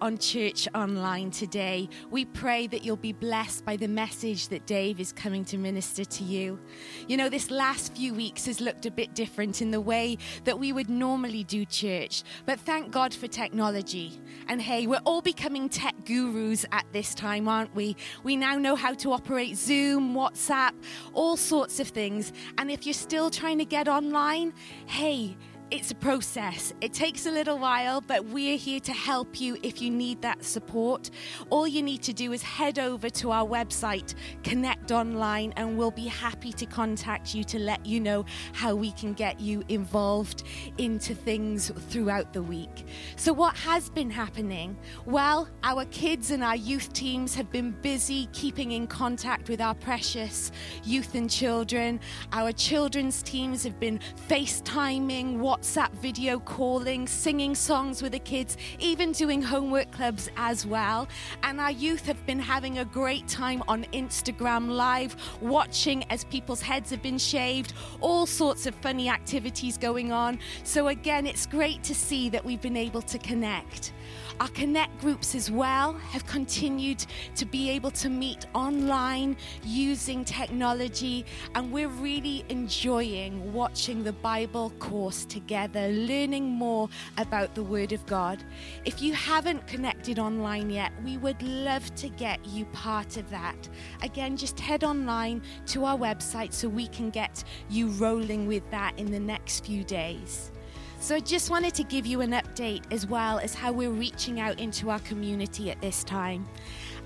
on Church Online today. We pray that you'll be blessed by the message that Dave is coming to minister to you. You know, this last few weeks has looked a bit different in the way that we would normally do church, but thank God for technology. And hey, we're all becoming tech gurus at this time, aren't we? We now know how to operate Zoom, WhatsApp, all sorts of things. And if you're still trying to get online, hey, it's a process. It takes a little while, but we're here to help you if you need that support. All you need to do is head over to our website, Connect Online, and we'll be happy to contact you to let you know how we can get you involved into things throughout the week. So, what has been happening? Well, our kids and our youth teams have been busy keeping in contact with our precious youth and children. Our children's teams have been FaceTiming, WhatsApp video calling, singing songs with the kids, even doing homework clubs as well. And our youth have been having a great time on Instagram Live, watching as people's heads have been shaved, all sorts of funny activities going on. So, again, it's great to see that we've been able to connect. Our Connect groups as well have continued to be able to meet online using technology, and we're really enjoying watching the Bible course together, learning more about the Word of God. If you haven't connected online yet, we would love to get you part of that. Again, just head online to our website so we can get you rolling with that in the next few days. So I just wanted to give you an update as well as how we're reaching out into our community at this time.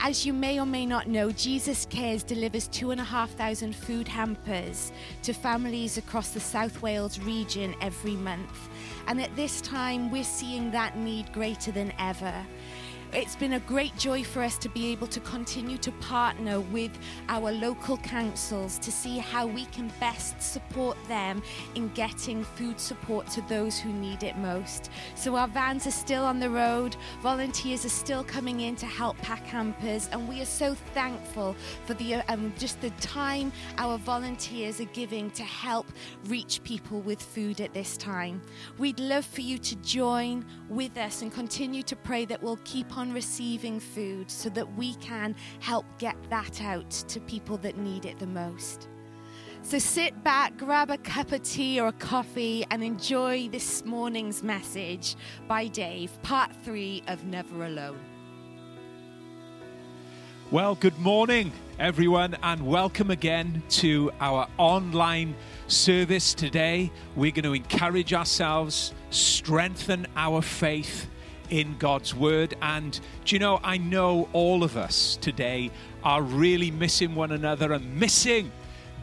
As you may or may not know, Jesus Cares delivers two and a half thousand food hampers to families across the South Wales region every month. And at this time, we're seeing that need greater than ever. It's been a great joy for us to be able to continue to partner with our local councils to see how we can best support them in getting food support to those who need it most. So our vans are still on the road, volunteers are still coming in to help pack hampers, and we are so thankful for the um, just the time our volunteers are giving to help reach people with food at this time. We'd love for you to join with us and continue to pray that we'll keep on receiving food so that we can help get that out to people that need it the most. So sit back, grab a cup of tea or a coffee, and enjoy this morning's message by Dave, part three of Never Alone. Well, good morning, everyone, and welcome again to our online service today. We're going to encourage ourselves, strengthen our faith in God's Word. And do you know, I know all of us today are really missing one another and missing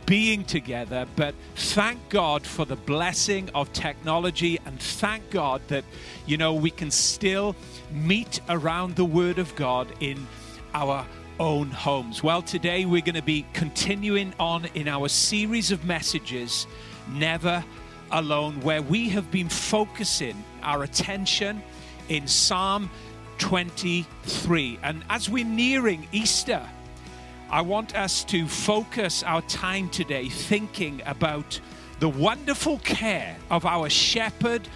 being together, but thank God for the blessing of technology and thank God that, you know, we can still meet around the Word of God in our own homes. Well, today we're going to be continuing on in our series of messages, Never Alone, where we have been focusing our attention in Psalm 23. And as we're nearing Easter, I want us to focus our time today thinking about the wonderful care of our shepherd,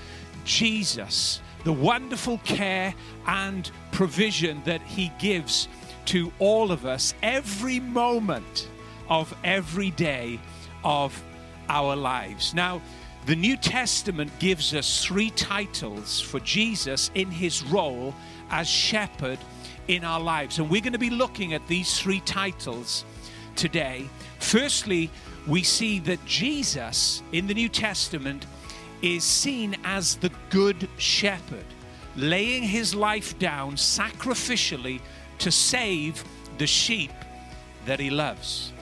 Jesus, the wonderful care and provision that he gives to all of us every moment of every day of our lives. Now, the New Testament gives us three titles for Jesus in his role as shepherd in our lives. And we're going to be looking at these three titles today. Firstly, we see that Jesus in the New Testament is seen as the good shepherd, laying his life down sacrificially to save the sheep that he loves.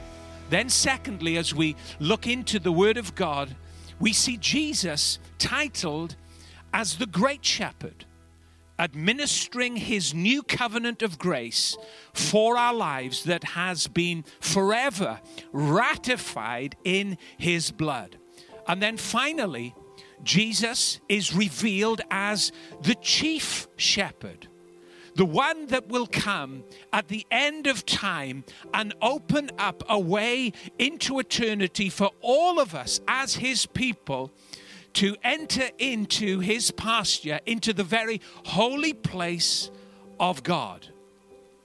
Then, secondly, as we look into the Word of God, we see Jesus titled as the Great Shepherd, administering his new covenant of grace for our lives that has been forever ratified in his blood. And then finally, Jesus is revealed as the chief shepherd the one that will come at the end of time and open up a way into eternity for all of us as his people to enter into his pasture, into the very holy place of God.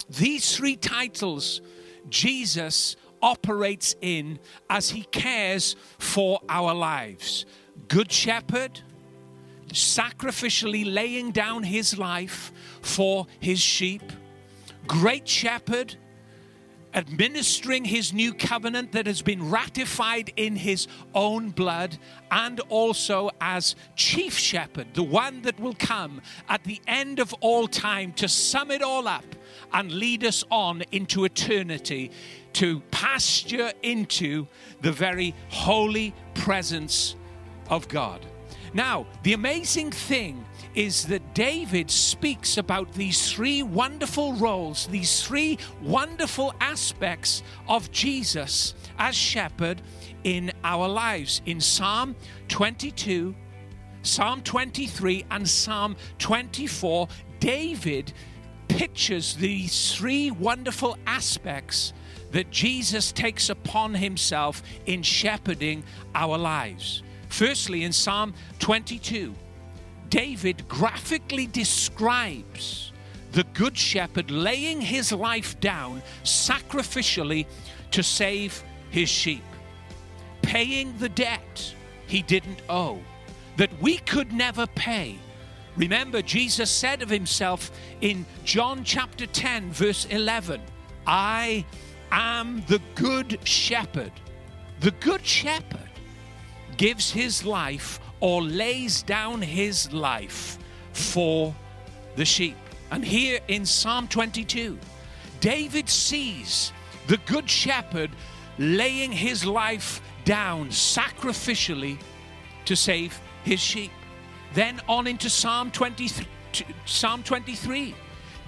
These three titles Jesus operates in as he cares for our lives Good Shepherd, sacrificially laying down his life for his sheep, Great Shepherd, administering his new covenant that has been ratified in his own blood, and also as chief shepherd, the one that will come at the end of all time to sum it all up and lead us on into eternity to pasture into the very holy presence of God. Now, the amazing thing is that David speaks about these three wonderful roles, these three wonderful aspects of Jesus as shepherd in our lives. In Psalm 22, Psalm 23, and Psalm 24, David pictures these three wonderful aspects that Jesus takes upon himself in shepherding our lives. Firstly, in Psalm 22, David graphically describes the Good Shepherd laying his life down sacrificially to save his sheep, paying the debt he didn't owe, that we could never pay. Remember, Jesus said of himself in John chapter 10, verse 11, I am the Good Shepherd. The Good Shepherd gives his life or lays down his life for the sheep. And here in Psalm 22, David sees the Good Shepherd laying his life down sacrificially to save his sheep. Then on into Psalm 23, Psalm 23.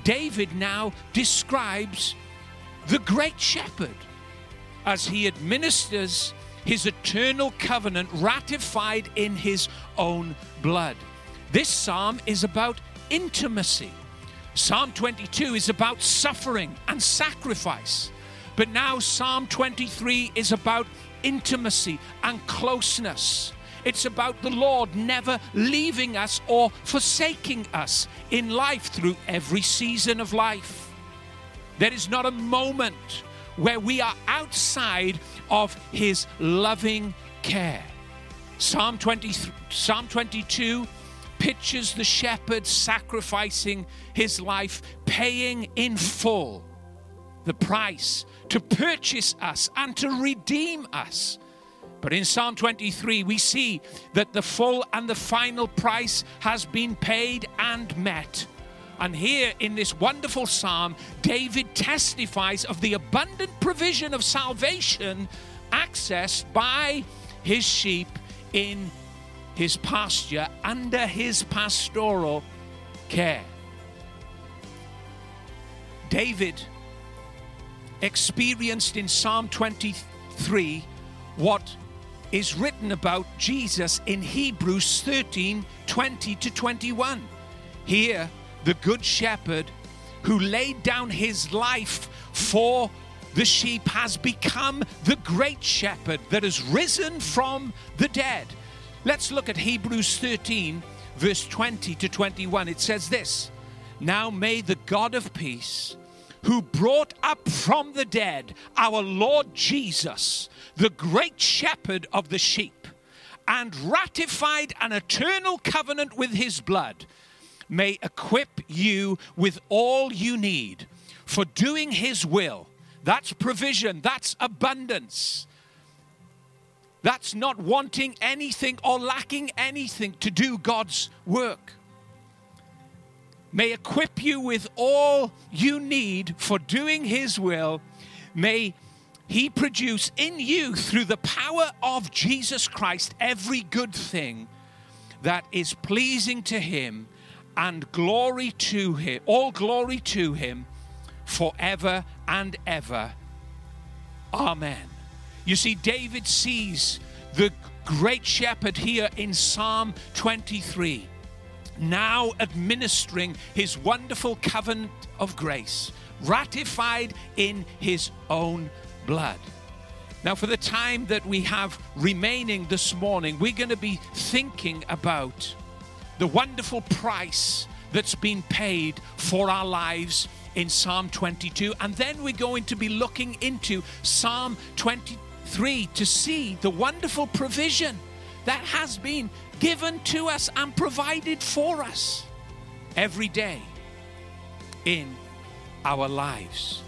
David now describes the great shepherd as he administers his eternal covenant ratified in his own blood. This psalm is about intimacy. Psalm 22 is about suffering and sacrifice. But now Psalm 23 is about intimacy and closeness. It's about the Lord never leaving us or forsaking us in life through every season of life. There is not a moment where we are outside of his loving care. Psalm 20, Psalm 22 pictures the shepherd sacrificing his life, paying in full the price to purchase us and to redeem us. But in Psalm 23, we see that the full and the final price has been paid and met. And here in this wonderful psalm, David testifies of the abundant provision of salvation accessed by his sheep in his pasture under his pastoral care. David experienced in Psalm 23 what is written about Jesus in Hebrews 13 20 to 21. Here, the Good Shepherd who laid down his life for the sheep has become the great shepherd that has risen from the dead. Let's look at Hebrews 13, verse 20 to 21. It says this Now may the God of peace, who brought up from the dead our Lord Jesus, the great shepherd of the sheep, and ratified an eternal covenant with his blood may equip you with all you need for doing His will. That's provision, that's abundance. That's not wanting anything or lacking anything to do God's work. May equip you with all you need for doing His will. May He produce in you, through the power of Jesus Christ, every good thing that is pleasing to Him and glory to him, all glory to him forever and ever. Amen. You see, David sees the great shepherd here in Psalm 23, now administering his wonderful covenant of grace, ratified in his own blood. Now, for the time that we have remaining this morning, we're going to be thinking about the wonderful price that's been paid for our lives in Psalm 22. And then we're going to be looking into Psalm 23 to see the wonderful provision that has been given to us and provided for us every day in our lives.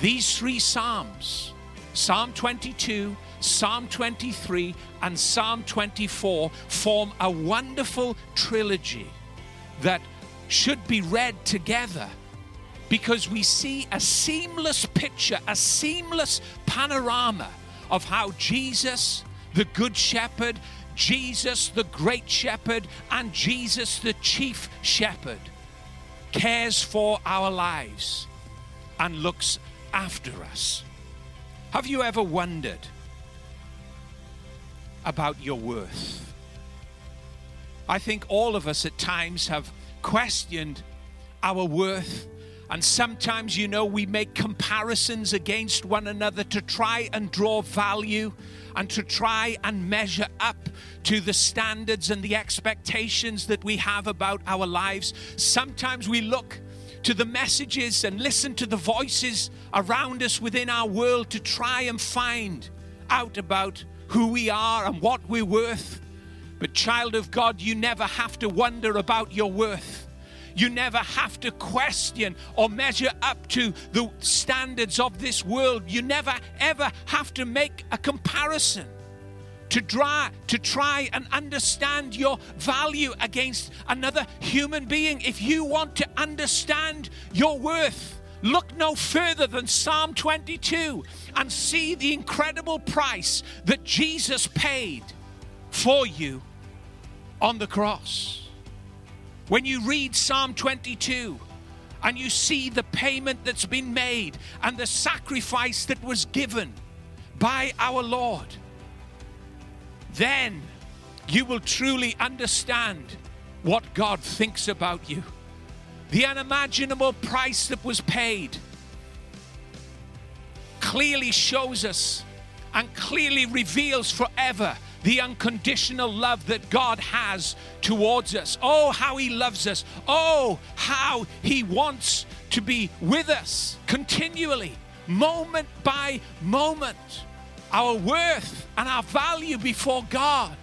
These three Psalms, Psalm 22, Psalm 23, and Psalm 24, form a wonderful trilogy that should be read together because we see a seamless picture, a seamless panorama of how Jesus, the Good Shepherd, Jesus, the Great Shepherd, and Jesus, the Chief Shepherd, cares for our lives and looks after us. Have you ever wondered about your worth? I think all of us at times have questioned our worth. And sometimes, you know, we make comparisons against one another to try and draw value and to try and measure up to the standards and the expectations that we have about our lives. Sometimes we look to the messages and listen to the voices around us within our world to try and find out about who we are and what we're worth. But, child of God, you never have to wonder about your worth. You never have to question or measure up to the standards of this world. You never ever have to make a comparison to try to try and understand your value against another human being. If you want to understand your worth, look no further than Psalm 22 and see the incredible price that Jesus paid for you on the cross. When you read Psalm 22 and you see the payment that's been made and the sacrifice that was given by our Lord, then you will truly understand what God thinks about you. The unimaginable price that was paid clearly shows us and clearly reveals forever the unconditional love that God has towards us. Oh, how He loves us. Oh, how He wants to be with us continually, moment by moment our worth and our value before God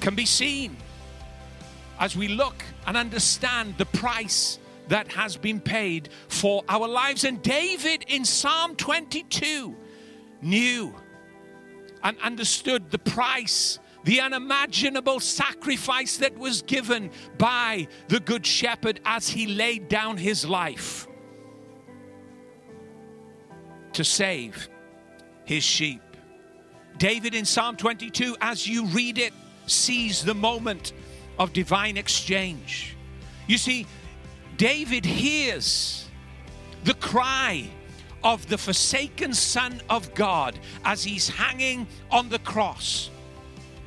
can be seen as we look and understand the price that has been paid for our lives. And David in Psalm 22 knew and understood the price, the unimaginable sacrifice that was given by the Good Shepherd as he laid down his life to save his sheep. David in Psalm 22, as you read it, sees the moment of divine exchange. You see, David hears the cry of the forsaken Son of God as he's hanging on the cross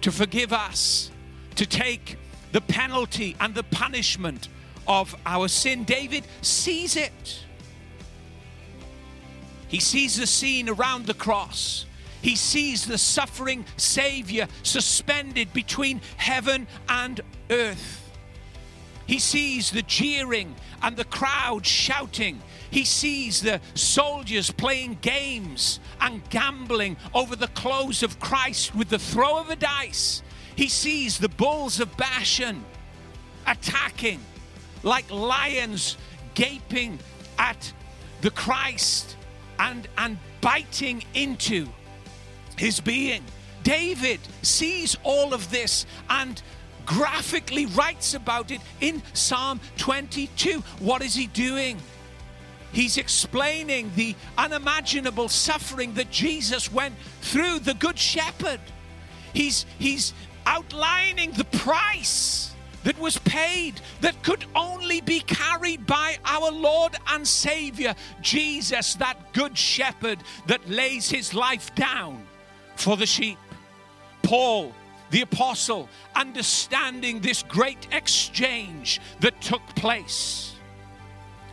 to forgive us, to take the penalty and the punishment of our sin. David sees it. He sees the scene around the cross. He sees the suffering Savior suspended between heaven and earth. He sees the jeering and the crowd shouting. He sees the soldiers playing games and gambling over the clothes of Christ with the throw of a dice. He sees the bulls of Bashan attacking like lions gaping at the Christ and, and biting into his being. David sees all of this and graphically writes about it in Psalm 22. What is he doing? He's explaining the unimaginable suffering that Jesus went through, the Good Shepherd. He's, he's outlining the price that was paid that could only be carried by our Lord and Savior, Jesus, that good shepherd that lays his life down for the sheep. Paul, the apostle, understanding this great exchange that took place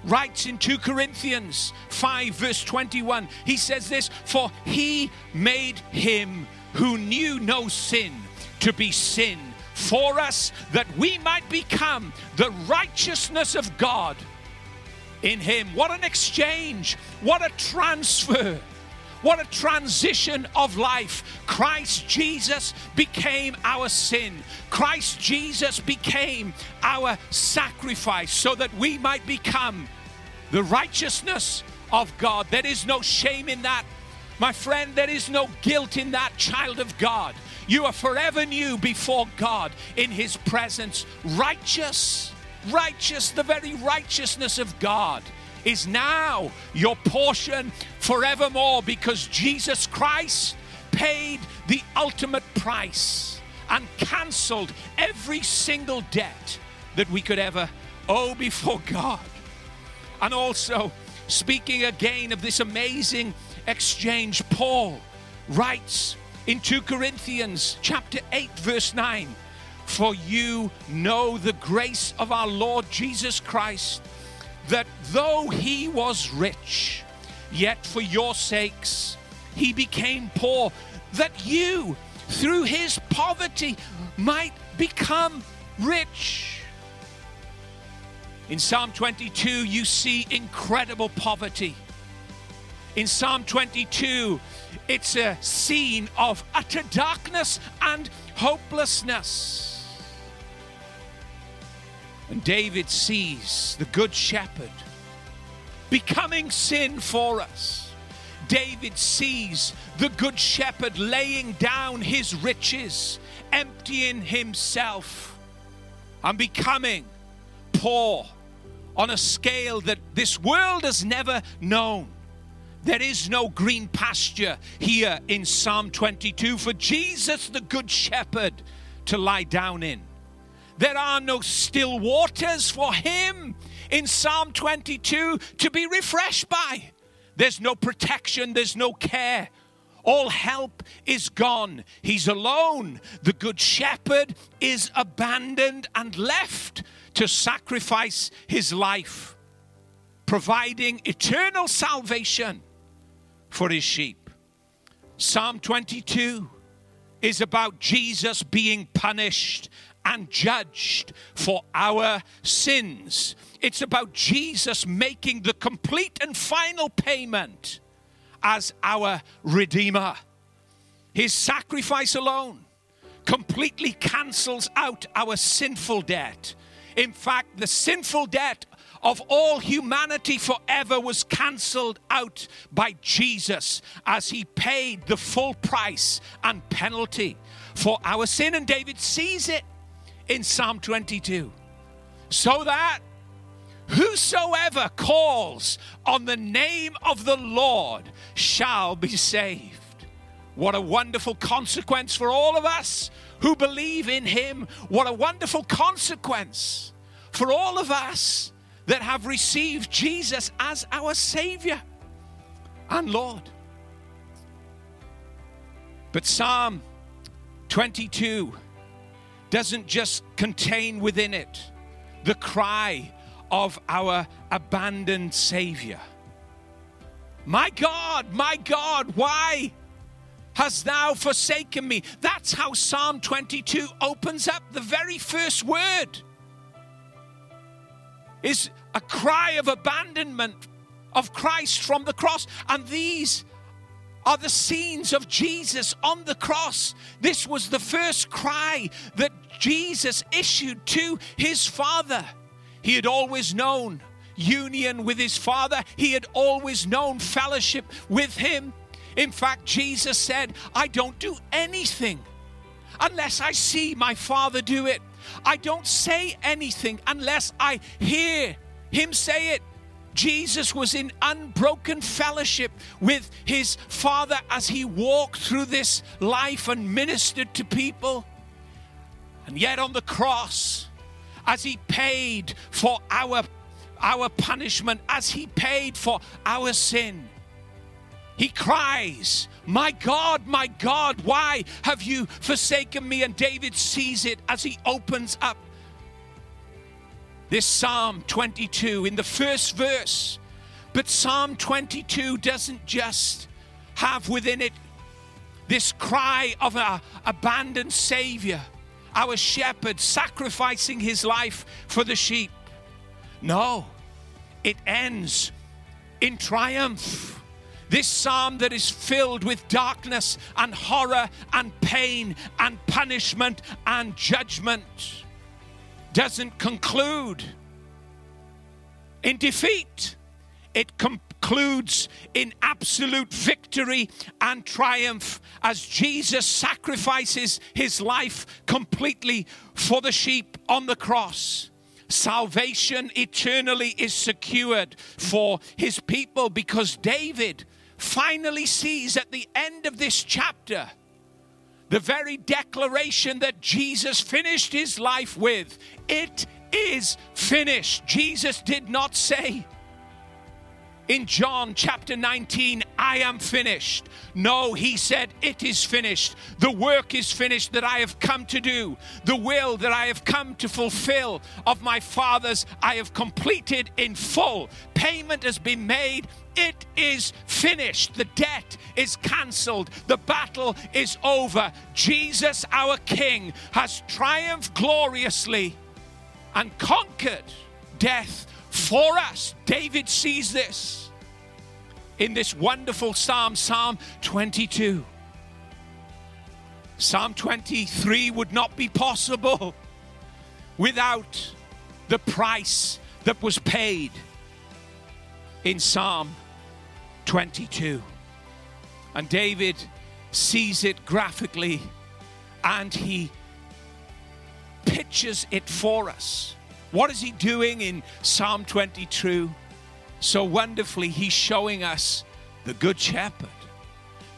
writes in 2 Corinthians 5, verse 21. He says this For he made him who knew no sin to be sin for us that we might become the righteousness of God in Him. What an exchange! What a transfer! What a transition of life. Christ Jesus became our sin. Christ Jesus became our sacrifice so that we might become the righteousness of God. There is no shame in that. My friend, there is no guilt in that, child of God. You are forever new before God in His presence. Righteous, righteous, the very righteousness of God is now your portion forevermore because Jesus Christ paid the ultimate price and cancelled every single debt that we could ever owe before God. And also, speaking again of this amazing exchange, Paul writes in 2 Corinthians chapter 8 verse 9, for you know the grace of our Lord Jesus Christ, that though he was rich, yet for your sakes he became poor, that you through his poverty might become rich. In Psalm 22, you see incredible poverty. In Psalm 22, it's a scene of utter darkness and hopelessness. And David sees the Good Shepherd becoming sin for us. David sees the Good Shepherd laying down his riches, emptying himself, and becoming poor on a scale that this world has never known. There is no green pasture here in Psalm 22 for Jesus, the Good Shepherd, to lie down in. There are no still waters for him in Psalm 22 to be refreshed by. There's no protection, there's no care. All help is gone. He's alone. The Good Shepherd is abandoned and left to sacrifice his life, providing eternal salvation for his sheep. Psalm 22 is about Jesus being punished and judged for our sins. It's about Jesus making the complete and final payment as our Redeemer. His sacrifice alone completely cancels out our sinful debt. In fact, the sinful debt of all humanity forever was cancelled out by Jesus as he paid the full price and penalty for our sin. And David sees it in Psalm 22. So that whosoever calls on the name of the Lord shall be saved. What a wonderful consequence for all of us who believe in him. What a wonderful consequence for all of us that have received Jesus as our Savior and Lord. But Psalm 22 doesn't just contain within it the cry of our abandoned Savior. My God, my God, why hast thou forsaken me? That's how Psalm 22 opens up the very first word is a cry of abandonment of Christ from the cross. And these are the scenes of Jesus on the cross. This was the first cry that Jesus issued to his Father. He had always known union with his Father, he had always known fellowship with him. In fact, Jesus said, I don't do anything unless I see my Father do it. I don't say anything unless I hear him say it. Jesus was in unbroken fellowship with his Father as he walked through this life and ministered to people. And yet on the cross, as he paid for our, our punishment, as he paid for our sin, he cries, My God, my God, why have you forsaken me? And David sees it as he opens up this Psalm 22 in the first verse. But Psalm 22 doesn't just have within it this cry of our abandoned Savior our shepherd sacrificing his life for the sheep. No, it ends in triumph. This psalm that is filled with darkness and horror and pain and punishment and judgment doesn't conclude in defeat. It concludes in absolute victory and triumph as Jesus sacrifices his life completely for the sheep on the cross. Salvation eternally is secured for his people because David finally sees at the end of this chapter the very declaration that Jesus finished his life with. It is finished. Jesus did not say, in John chapter 19, I am finished. No, he said, It is finished. The work is finished that I have come to do. The will that I have come to fulfill of my Father's, I have completed in full. Payment has been made. It is finished. The debt is cancelled. The battle is over. Jesus, our King, has triumphed gloriously and conquered death for us. David sees this in this wonderful psalm, Psalm 22. Psalm 23 would not be possible without the price that was paid in Psalm 22. And David sees it graphically and he pictures it for us. What is he doing in Psalm 22? So wonderfully, he's showing us the Good Shepherd,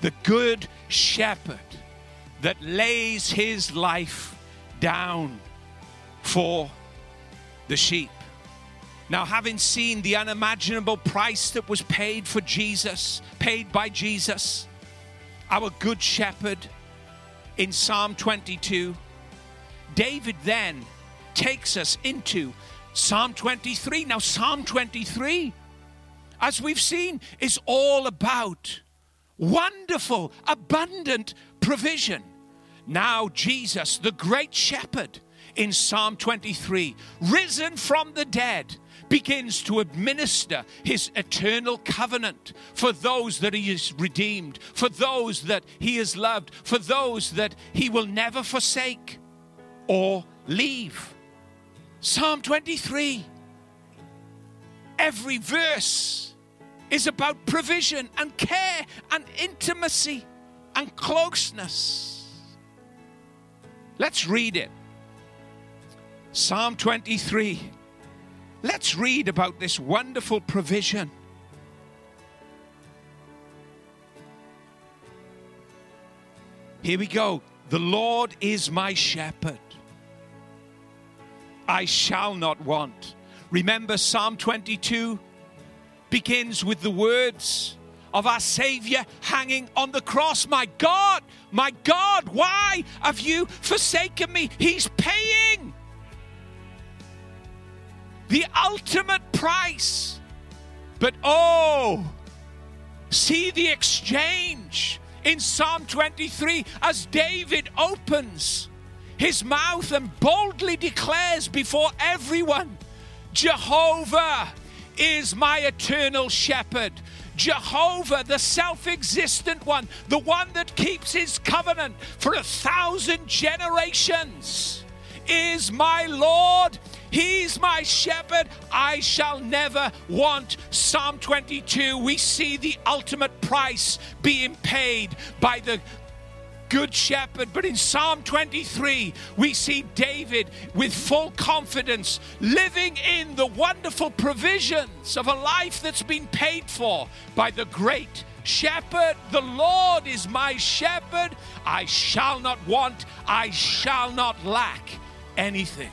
the Good Shepherd that lays his life down for the sheep. Now, having seen the unimaginable price that was paid for Jesus, paid by Jesus, our Good Shepherd, in Psalm 22, David then takes us into Psalm 23. Now, Psalm 23, as we've seen, is all about wonderful, abundant provision. Now, Jesus, the great shepherd, in Psalm 23, risen from the dead, begins to administer his eternal covenant for those that he has redeemed, for those that he has loved, for those that he will never forsake or leave. Psalm 23. Every verse is about provision and care and intimacy and closeness. Let's read it. Psalm 23. Let's read about this wonderful provision. Here we go. The Lord is my shepherd. I shall not want. Remember, Psalm 22 begins with the words of our Savior hanging on the cross. My God, my God, why have you forsaken me? He's paying the ultimate price. But oh, see the exchange in Psalm 23 as David opens his mouth and boldly declares before everyone Jehovah is my eternal shepherd. Jehovah, the self existent one, the one that keeps his covenant for a thousand generations, is my Lord. He's my shepherd. I shall never want. Psalm 22, we see the ultimate price being paid by the good shepherd. But in Psalm 23, we see David with full confidence living in the wonderful provisions of a life that's been paid for by the great shepherd. The Lord is my shepherd. I shall not want, I shall not lack anything.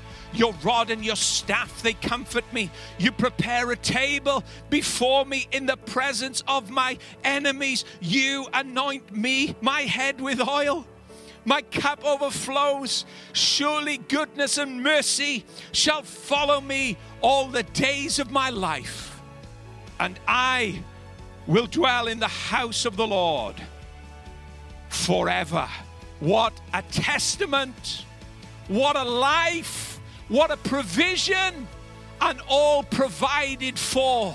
Your rod and your staff, they comfort me. You prepare a table before me in the presence of my enemies. You anoint me, my head with oil. My cup overflows. Surely goodness and mercy shall follow me all the days of my life. And I will dwell in the house of the Lord forever. What a testament! What a life! What a provision! And all provided for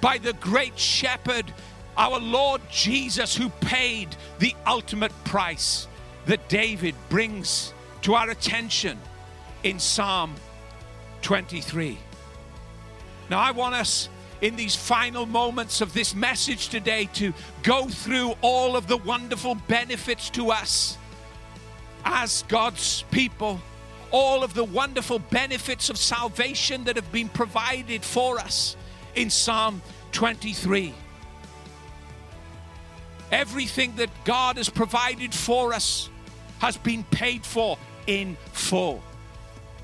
by the great shepherd, our Lord Jesus, who paid the ultimate price that David brings to our attention in Psalm 23. Now, I want us in these final moments of this message today to go through all of the wonderful benefits to us as God's people, all of the wonderful benefits of salvation that have been provided for us in Psalm 23. Everything that God has provided for us has been paid for in full.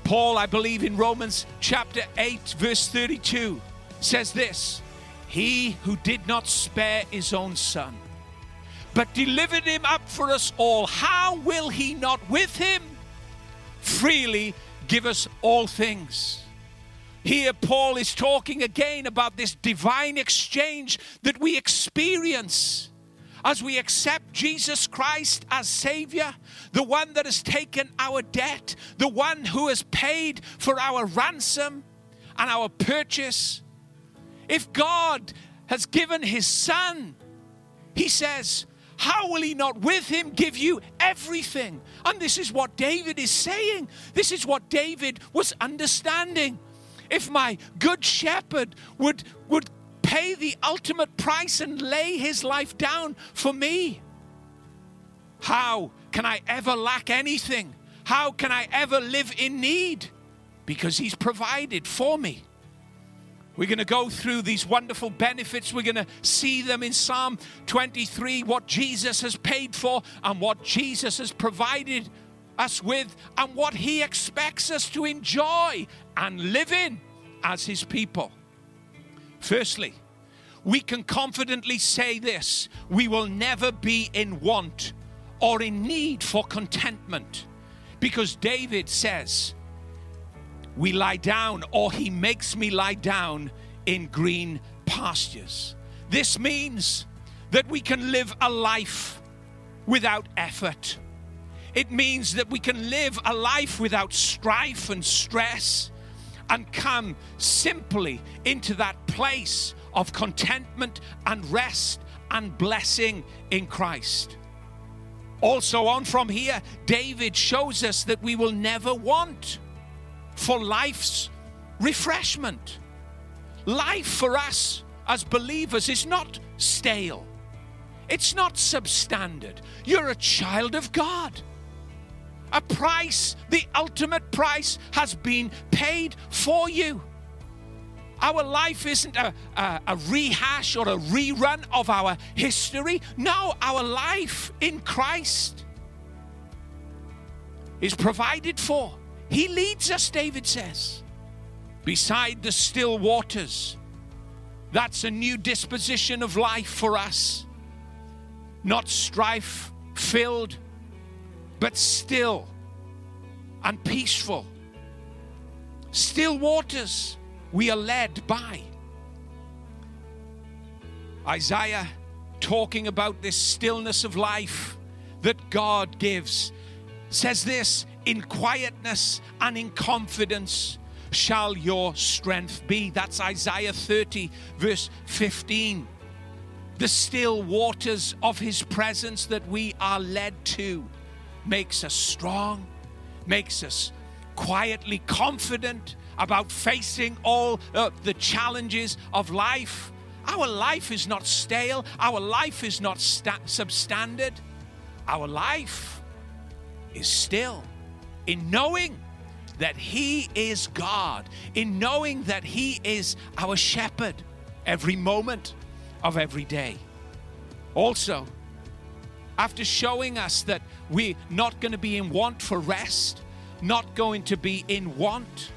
Paul, I believe in Romans chapter 8, verse 32 says this He who did not spare his own son, but delivered him up for us all, how will he not with him freely give us all things? Here, Paul is talking again about this divine exchange that we experience as we accept Jesus Christ as Savior, the one that has taken our debt, the one who has paid for our ransom and our purchase. If God has given his son, he says, how will he not with him give you everything? And this is what David is saying. This is what David was understanding. If my good shepherd would, would pay the ultimate price and lay his life down for me, how can I ever lack anything? How can I ever live in need? Because he's provided for me. We're going to go through these wonderful benefits. We're going to see them in Psalm 23 what Jesus has paid for and what Jesus has provided us with and what he expects us to enjoy and live in as his people. Firstly, we can confidently say this we will never be in want or in need for contentment because David says, we lie down, or he makes me lie down in green pastures. This means that we can live a life without effort. It means that we can live a life without strife and stress and come simply into that place of contentment and rest and blessing in Christ. Also, on from here, David shows us that we will never want for life's refreshment. Life for us as believers is not stale, it's not substandard. You're a child of God. A price, the ultimate price, has been paid for you. Our life isn't a, a, a, rehash or a rerun of our history. No, our life in Christ is provided for. He leads us, David says, beside the still waters. That's a new disposition of life for us. Not strife filled, but still and peaceful. Still waters we are led by. Isaiah talking about this stillness of life that God gives says this in quietness and in confidence shall your strength be. That's Isaiah 30, verse 15. The still waters of his presence that we are led to makes us strong, makes us quietly confident about facing all uh, the challenges of life. Our life is not stale, our life is not sta- substandard, our life is still in knowing that He is God, in knowing that He is our shepherd every moment of every day. Also, after showing us that we're not going to be in want for rest, not going to be in want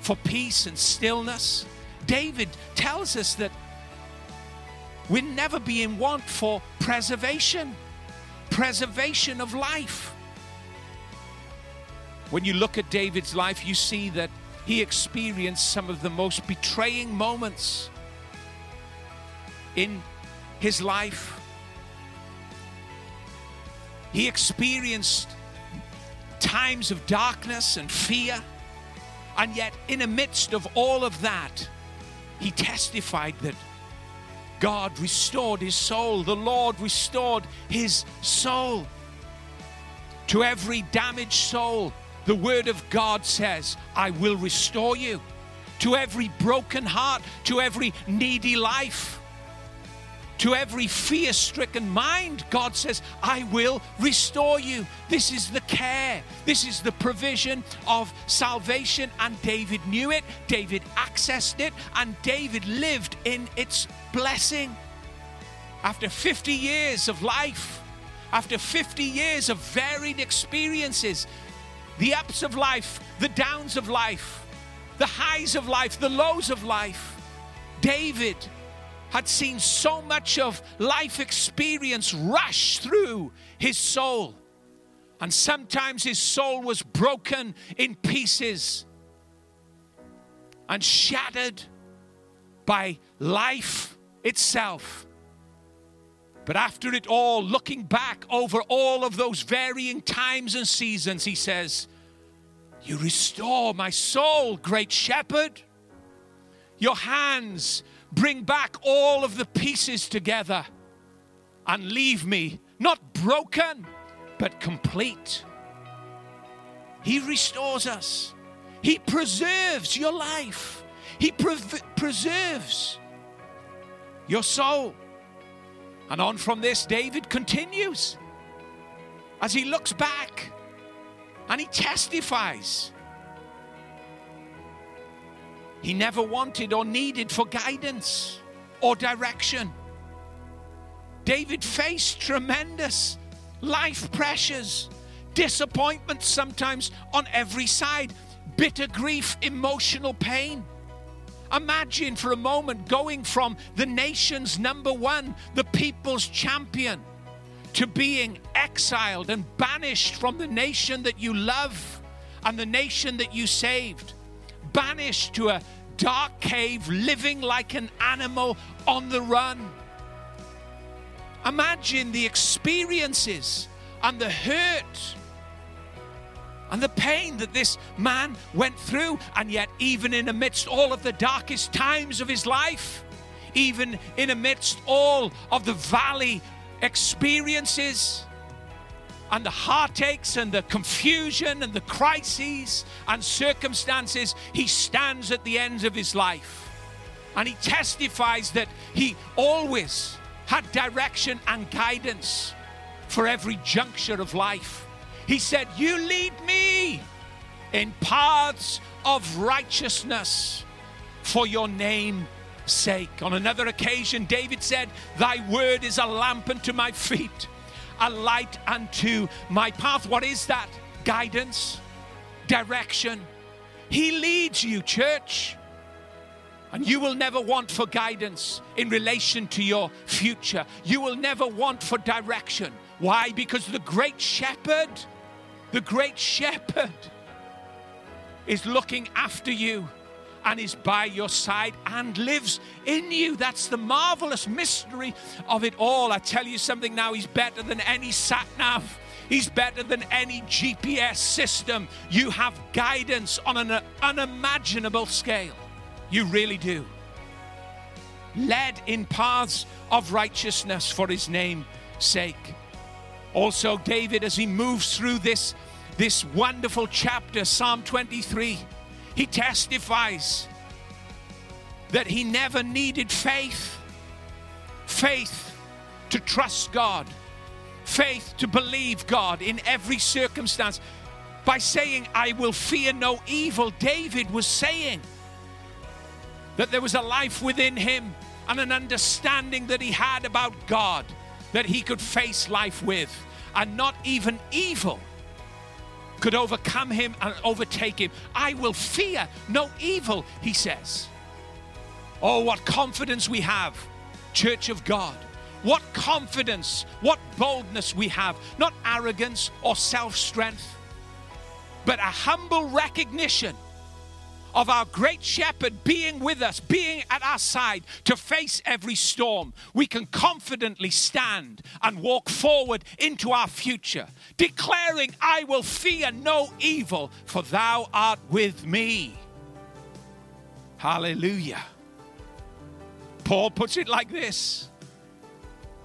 for peace and stillness. David tells us that we'll never be in want for preservation, preservation of life. When you look at David's life, you see that he experienced some of the most betraying moments in his life. He experienced times of darkness and fear. And yet, in the midst of all of that, he testified that God restored his soul. The Lord restored his soul. To every damaged soul, the word of God says, I will restore you. To every broken heart, to every needy life, to every fear stricken mind, God says, I will restore you. This is the care, this is the provision of salvation. And David knew it, David accessed it, and David lived in its blessing. After 50 years of life, after 50 years of varied experiences, the ups of life, the downs of life, the highs of life, the lows of life, David had seen so much of life experience rush through his soul. And sometimes his soul was broken in pieces and shattered by life itself. But after it all, looking back over all of those varying times and seasons, he says, You restore my soul, great shepherd. Your hands bring back all of the pieces together and leave me not broken, but complete. He restores us, He preserves your life, He pre- preserves your soul. And on from this, David continues as he looks back and he testifies he never wanted or needed for guidance or direction. David faced tremendous life pressures, disappointment sometimes on every side, bitter grief, emotional pain. Imagine for a moment going from the nation's number one, the people's champion, to being exiled and banished from the nation that you love and the nation that you saved banished to a dark cave, living like an animal on the run. Imagine the experiences and the hurt and the pain that this man went through, and yet, even in amidst all of the darkest times of his life, even in amidst all of the valley experiences, and the heartaches and the confusion and the crises and circumstances, he stands at the ends of his life. And he testifies that he always had direction and guidance for every juncture of life. He said, You lead me in paths of righteousness for your name sake. On another occasion, David said, Thy word is a lamp unto my feet a light unto my path. What is that? Guidance, direction. He leads you, church. And you will never want for guidance in relation to your future. You will never want for direction. Why? Because the great shepherd, the great shepherd is looking after you and is by your side and lives in you. That's the marvelous mystery of it all. I tell you something now, He's better than any sat nav. He's better than any GPS system. You have guidance on an unimaginable scale. You really do. Led in paths of righteousness for his name's sake. Also, David, as he moves through this, this wonderful chapter, Psalm 23, he testifies that he never needed faith faith to trust God, faith to believe God in every circumstance. By saying, I will fear no evil, David was saying that there was a life within him and an understanding that he had about God that he could face life with, and not even evil could overcome him and overtake him. I will fear no evil, he says. Oh, what confidence we have, Church of God. What confidence, what boldness we have. Not arrogance or self strength, but a humble recognition of our great shepherd being with us, being at our side to face every storm, we can confidently stand and walk forward into our future, declaring, I will fear no evil, for thou art with me. Hallelujah. Paul puts it like this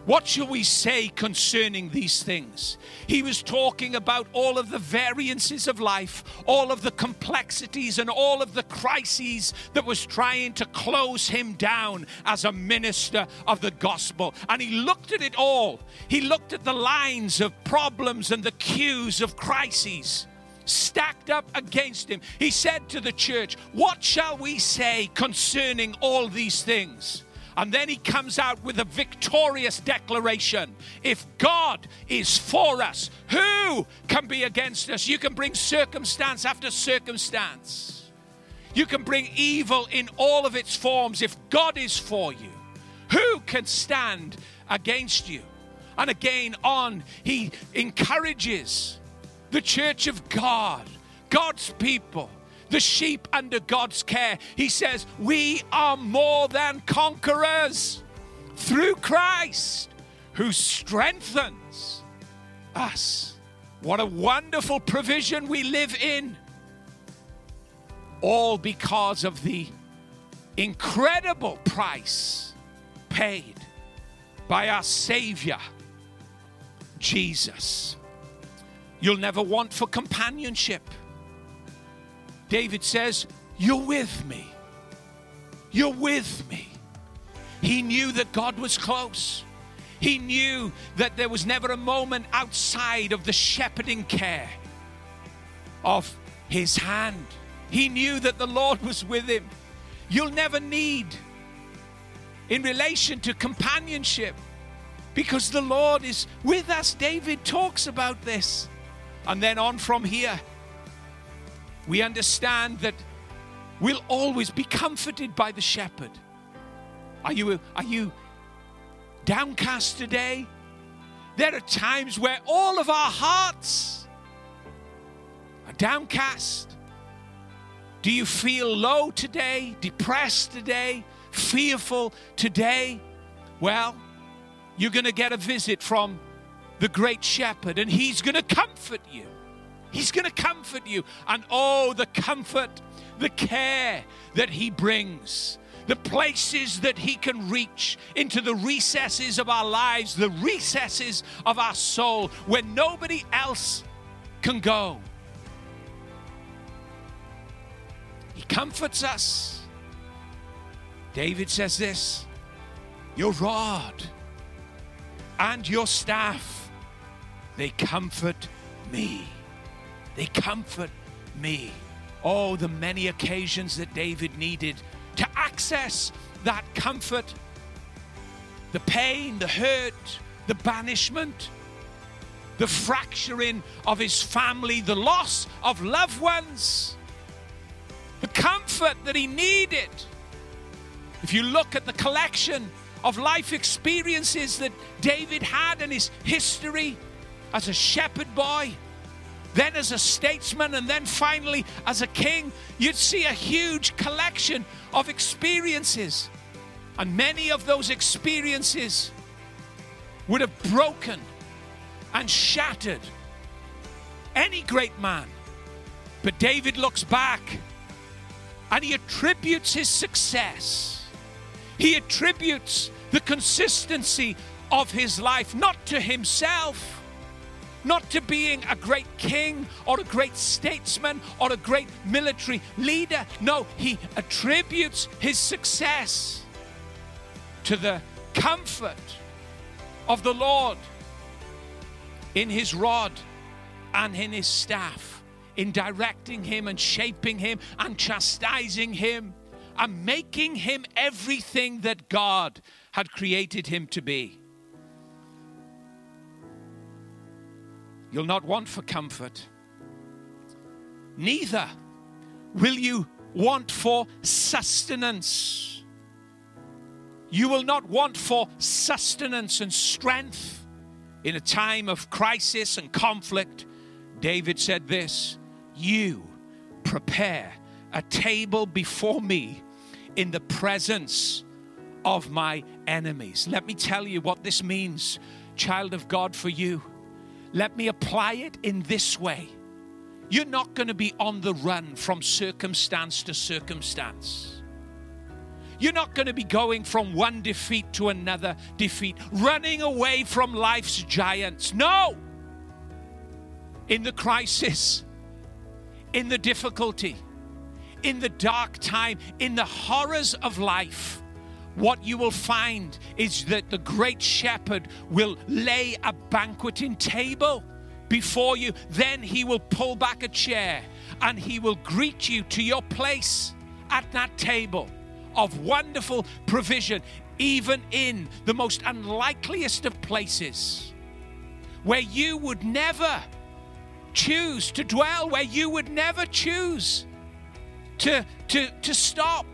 what shall we say concerning these things? He was talking about all of the variances of life, all of the complexities, and all of the crises that was trying to close him down as a minister of the gospel. And he looked at it all. He looked at the lines of problems and the queues of crises stacked up against him. He said to the church, What shall we say concerning all these things? And then he comes out with a victorious declaration. If God is for us, who can be against us? You can bring circumstance after circumstance. You can bring evil in all of its forms. If God is for you, who can stand against you? And again, on, he encourages the church of God, God's people the sheep under God's care. He says, We are more than conquerors through Christ who strengthens us. What a wonderful provision we live in. All because of the incredible price paid by our Savior, Jesus. You'll never want for companionship. David says, You're with me. You're with me. He knew that God was close. He knew that there was never a moment outside of the shepherding care of his hand. He knew that the Lord was with him. You'll never need in relation to companionship because the Lord is with us. David talks about this. And then on from here, we understand that we'll always be comforted by the shepherd. Are you, are you downcast today? There are times where all of our hearts are downcast. Do you feel low today, depressed today, fearful today? Well, you're going to get a visit from the great shepherd, and he's going to comfort you. He's going to comfort you. And oh, the comfort, the care that He brings, the places that He can reach into the recesses of our lives, the recesses of our soul, where nobody else can go. He comforts us. David says this Your rod and your staff, they comfort me. They comfort me. Oh, the many occasions that David needed to access that comfort. The pain, the hurt, the banishment, the fracturing of his family, the loss of loved ones, the comfort that he needed. If you look at the collection of life experiences that David had in his history as a shepherd boy, then as a statesman, and then finally as a king, you'd see a huge collection of experiences. And many of those experiences would have broken and shattered any great man. But David looks back and he attributes his success, he attributes the consistency of his life not to himself not to being a great king or a great statesman or a great military leader. No, he attributes his success to the comfort of the Lord in his rod and in his staff, in directing him and shaping him and chastising him and making him everything that God had created him to be. You'll not want for comfort. neither will you want for sustenance. You will not want for sustenance and strength in a time of crisis and conflict. David said this You prepare a table before me in the presence of my enemies. Let me tell you what this means, child of God, for you. Let me apply it in this way. You're not going to be on the run from circumstance to circumstance. You're not going to be going from one defeat to another defeat, running away from life's giants. No! In the crisis, in the difficulty, in the dark time, in the horrors of life, what you will find is that the great shepherd will lay a banqueting table before you. Then he will pull back a chair and he will greet you to your place at that table of wonderful provision, even in the most unlikeliest of places where you would never choose to dwell, where you would never choose to, to, to stop.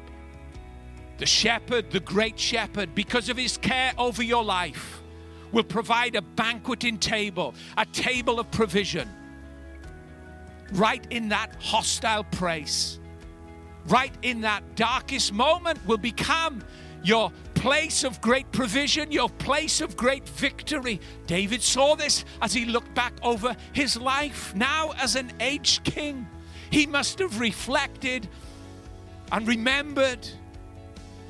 The shepherd, the great shepherd, because of his care over your life, will provide a banqueting table, a table of provision, right in that hostile place, right in that darkest moment, will become your place of great provision, your place of great victory. David saw this as he looked back over his life. Now, as an aged king, he must have reflected and remembered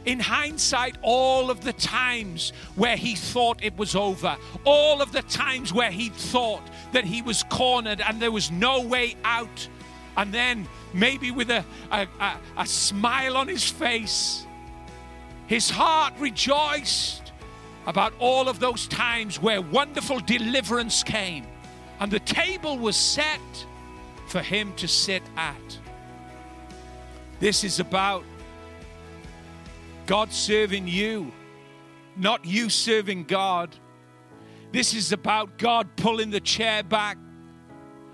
in hindsight, all of the times where he thought it was over, all of the times where he thought that he was cornered and there was no way out, and then maybe with a, a, a, a smile on his face, his heart rejoiced about all of those times where wonderful deliverance came and the table was set for him to sit at. This is about God serving you, not you serving God. This is about God pulling the chair back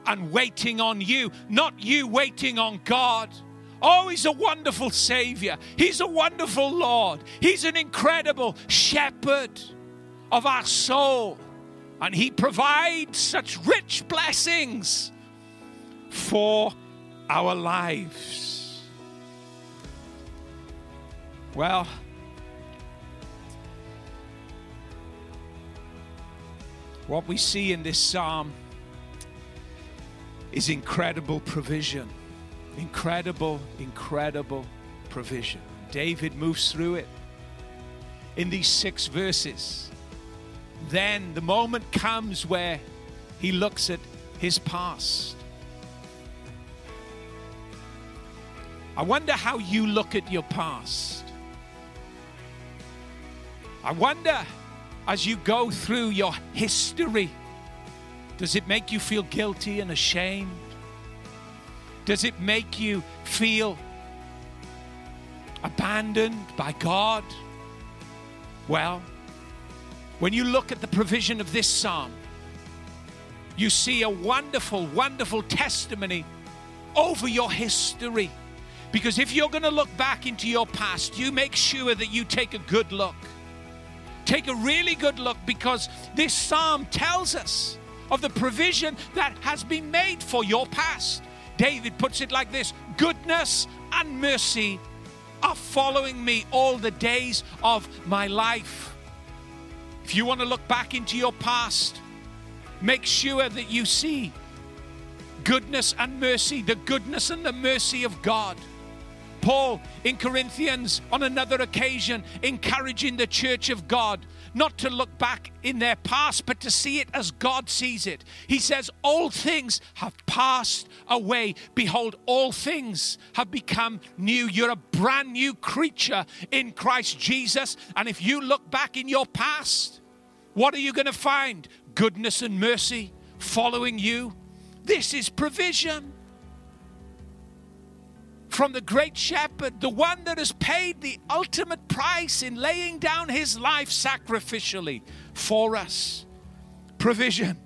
and waiting on you, not you waiting on God. Oh, He's a wonderful Savior. He's a wonderful Lord. He's an incredible shepherd of our soul. And He provides such rich blessings for our lives. Well, what we see in this psalm is incredible provision. Incredible, incredible provision. David moves through it in these six verses. Then the moment comes where he looks at his past. I wonder how you look at your past. I wonder as you go through your history, does it make you feel guilty and ashamed? Does it make you feel abandoned by God? Well, when you look at the provision of this psalm, you see a wonderful, wonderful testimony over your history. Because if you're going to look back into your past, you make sure that you take a good look take a really good look because this psalm tells us of the provision that has been made for your past. David puts it like this Goodness and mercy are following me all the days of my life. If you want to look back into your past, make sure that you see goodness and mercy, the goodness and the mercy of God. Paul in Corinthians on another occasion encouraging the church of God not to look back in their past, but to see it as God sees it. He says, All things have passed away. Behold, all things have become new. You're a brand new creature in Christ Jesus. And if you look back in your past, what are you going to find? Goodness and mercy following you. This is provision from the great shepherd, the one that has paid the ultimate price in laying down his life sacrificially for us. Provision.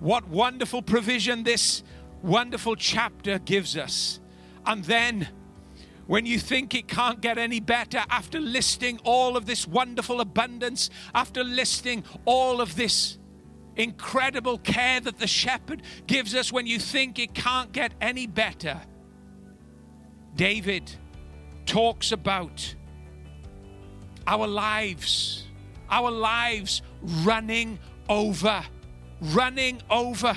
What wonderful provision this wonderful chapter gives us. And then, when you think it can't get any better, after listing all of this wonderful abundance, after listing all of this incredible care that the shepherd gives us, when you think it can't get any better, David talks about our lives, our lives running over, running over.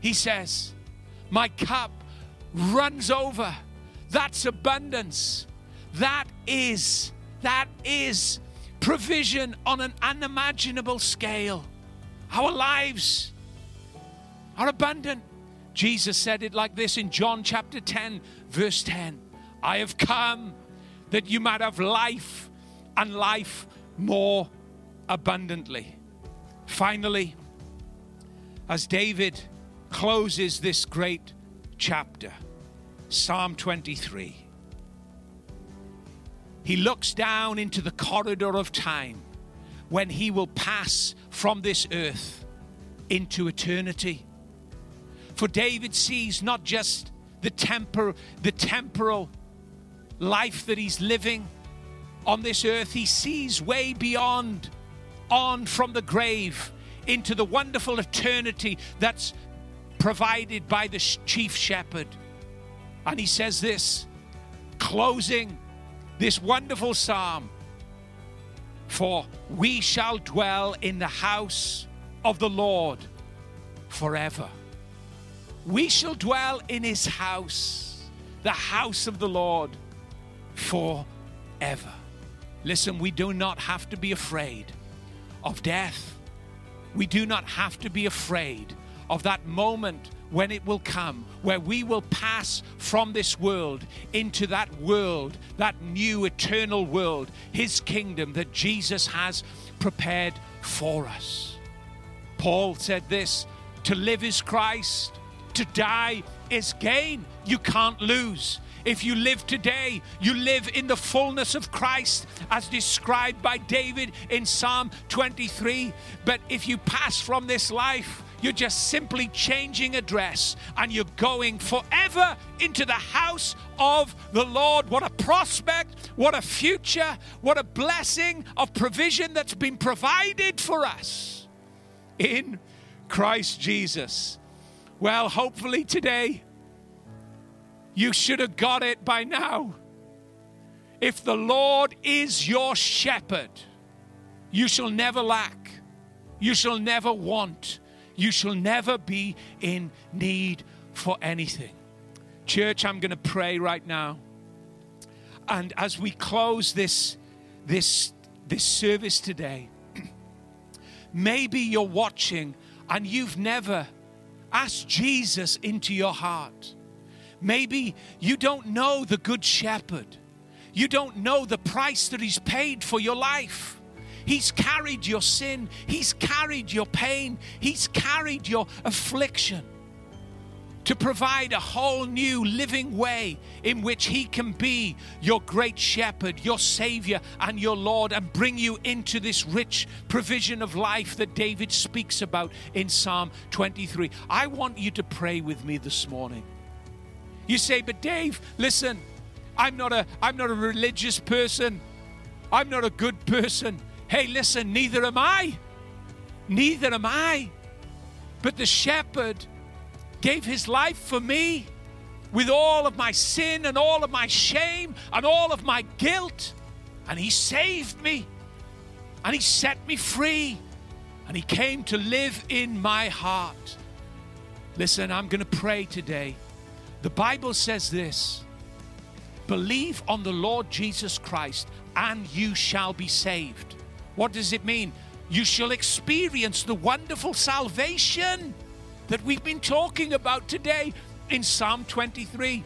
He says, My cup runs over. That's abundance. That is, that is provision on an unimaginable scale. Our lives are abundant. Jesus said it like this in John chapter 10, verse 10 I have come that you might have life and life more abundantly. Finally, as David closes this great chapter, Psalm 23, he looks down into the corridor of time when he will pass from this earth into eternity. For David sees not just the, tempor- the temporal life that he's living on this earth, he sees way beyond, on from the grave into the wonderful eternity that's provided by the chief shepherd. And he says this, closing this wonderful psalm For we shall dwell in the house of the Lord forever. We shall dwell in his house, the house of the Lord forever. Listen, we do not have to be afraid of death. We do not have to be afraid of that moment when it will come, where we will pass from this world into that world, that new eternal world, His kingdom that Jesus has prepared for us. Paul said this to live is Christ, to die is gain. You can't lose. If you live today, you live in the fullness of Christ as described by David in Psalm 23. But if you pass from this life, you're just simply changing address and you're going forever into the house of the Lord. What a prospect, what a future, what a blessing of provision that's been provided for us in Christ Jesus. Well, hopefully today you should have got it by now. If the Lord is your shepherd, you shall never lack, you shall never want, you shall never be in need for anything. Church, I'm going to pray right now. And as we close this, this, this service today, maybe you're watching and you've never asked Jesus into your heart. Maybe you don't know the Good Shepherd. You don't know the price that He's paid for your life. He's carried your sin, He's carried your pain, He's carried your affliction to provide a whole new living way in which He can be your great shepherd, your Savior, and your Lord, and bring you into this rich provision of life that David speaks about in Psalm 23. I want you to pray with me this morning. You say, but Dave, listen, I'm not a I'm not a religious person. I'm not a good person. Hey, listen, neither am I. Neither am I. But the shepherd gave his life for me with all of my sin and all of my shame and all of my guilt. And he saved me. And he set me free. And he came to live in my heart. Listen, I'm going to pray today. The Bible says this believe on the Lord Jesus Christ and you shall be saved. What does it mean? You shall experience the wonderful salvation that we've been talking about today in Psalm 23.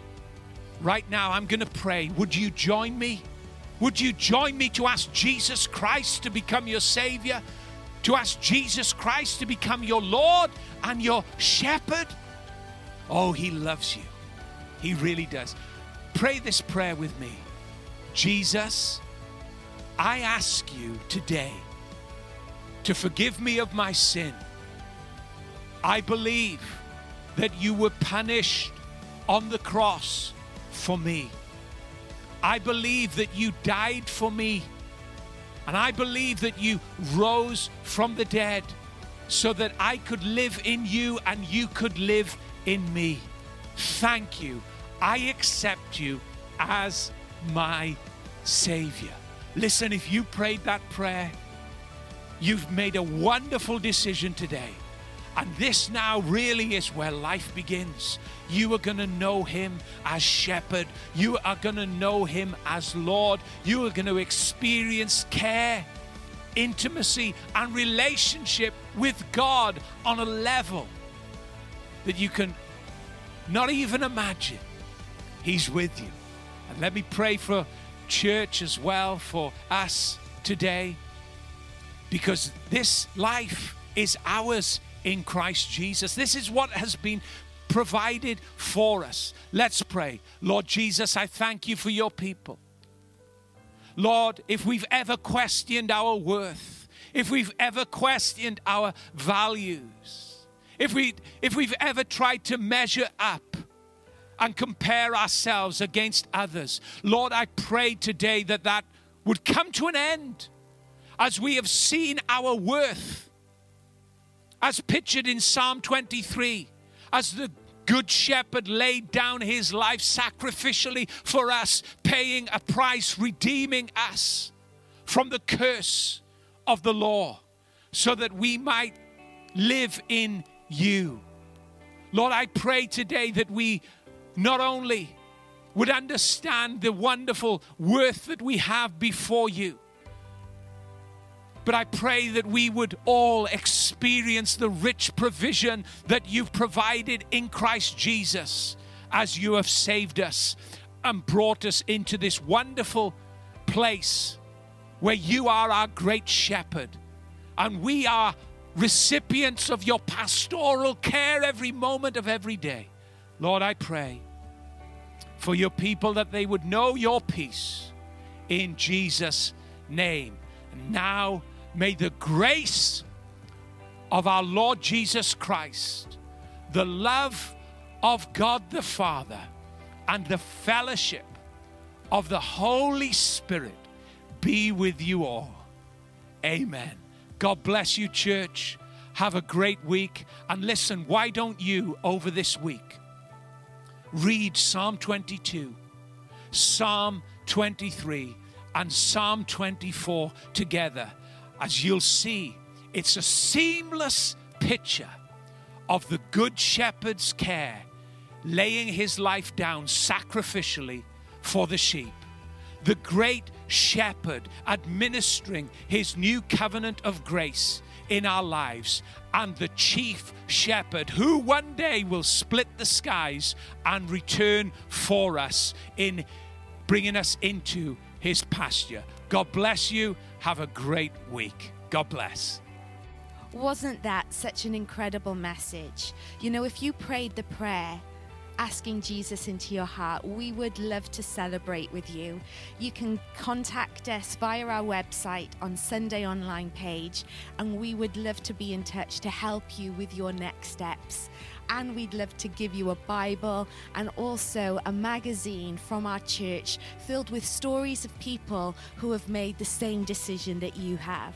Right now, I'm going to pray. Would you join me? Would you join me to ask Jesus Christ to become your Savior? To ask Jesus Christ to become your Lord and your Shepherd? Oh, He loves you. He really does. Pray this prayer with me. Jesus, I ask you today to forgive me of my sin. I believe that you were punished on the cross for me. I believe that you died for me. And I believe that you rose from the dead so that I could live in you and you could live in me. Thank you. I accept you as my Savior. Listen, if you prayed that prayer, you've made a wonderful decision today. And this now really is where life begins. You are going to know Him as Shepherd. You are going to know Him as Lord. You are going to experience care, intimacy, and relationship with God on a level that you can not even imagine. He's with you. And let me pray for church as well, for us today, because this life is ours in Christ Jesus. This is what has been provided for us. Let's pray. Lord Jesus, I thank you for your people. Lord, if we've ever questioned our worth, if we've ever questioned our values, if we if we've ever tried to measure up and compare ourselves against others, Lord, I pray today that that would come to an end as we have seen our worth as pictured in Psalm 23, as the Good Shepherd laid down his life sacrificially for us, paying a price, redeeming us from the curse of the law, so that we might live in you. Lord, I pray today that we not only would understand the wonderful worth that we have before you, but I pray that we would all experience the rich provision that you've provided in Christ Jesus as you have saved us and brought us into this wonderful place where you are our great shepherd and we are recipients of your pastoral care every moment of every day. Lord, I pray for your people that they would know your peace in Jesus' name. now, May the grace of our Lord Jesus Christ, the love of God the Father, and the fellowship of the Holy Spirit be with you all. Amen. God bless you, church. Have a great week. And listen, why don't you, over this week, read Psalm 22, Psalm 23, and Psalm 24 together? As you'll see, it's a seamless picture of the Good Shepherd's care, laying his life down sacrificially for the sheep. The great shepherd administering his new covenant of grace in our lives, and the chief shepherd who one day will split the skies and return for us in bringing us into his pasture. God bless you. Have a great week. God bless. Wasn't that such an incredible message? You know, if you prayed the prayer, asking Jesus into your heart, we would love to celebrate with you. You can contact us via our website on Sunday online page, and we would love to be in touch to help you with your next steps and we'd love to give you a Bible and also a magazine from our church filled with stories of people who have made the same decision that you have.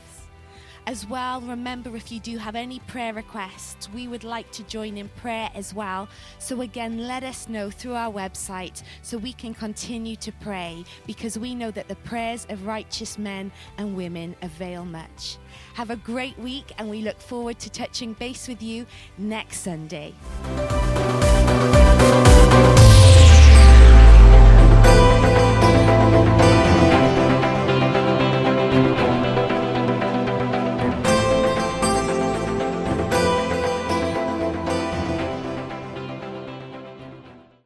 As well, remember if you do have any prayer requests, we would like to join in prayer as well. So, again, let us know through our website so we can continue to pray because we know that the prayers of righteous men and women avail much. Have a great week, and we look forward to touching base with you next Sunday.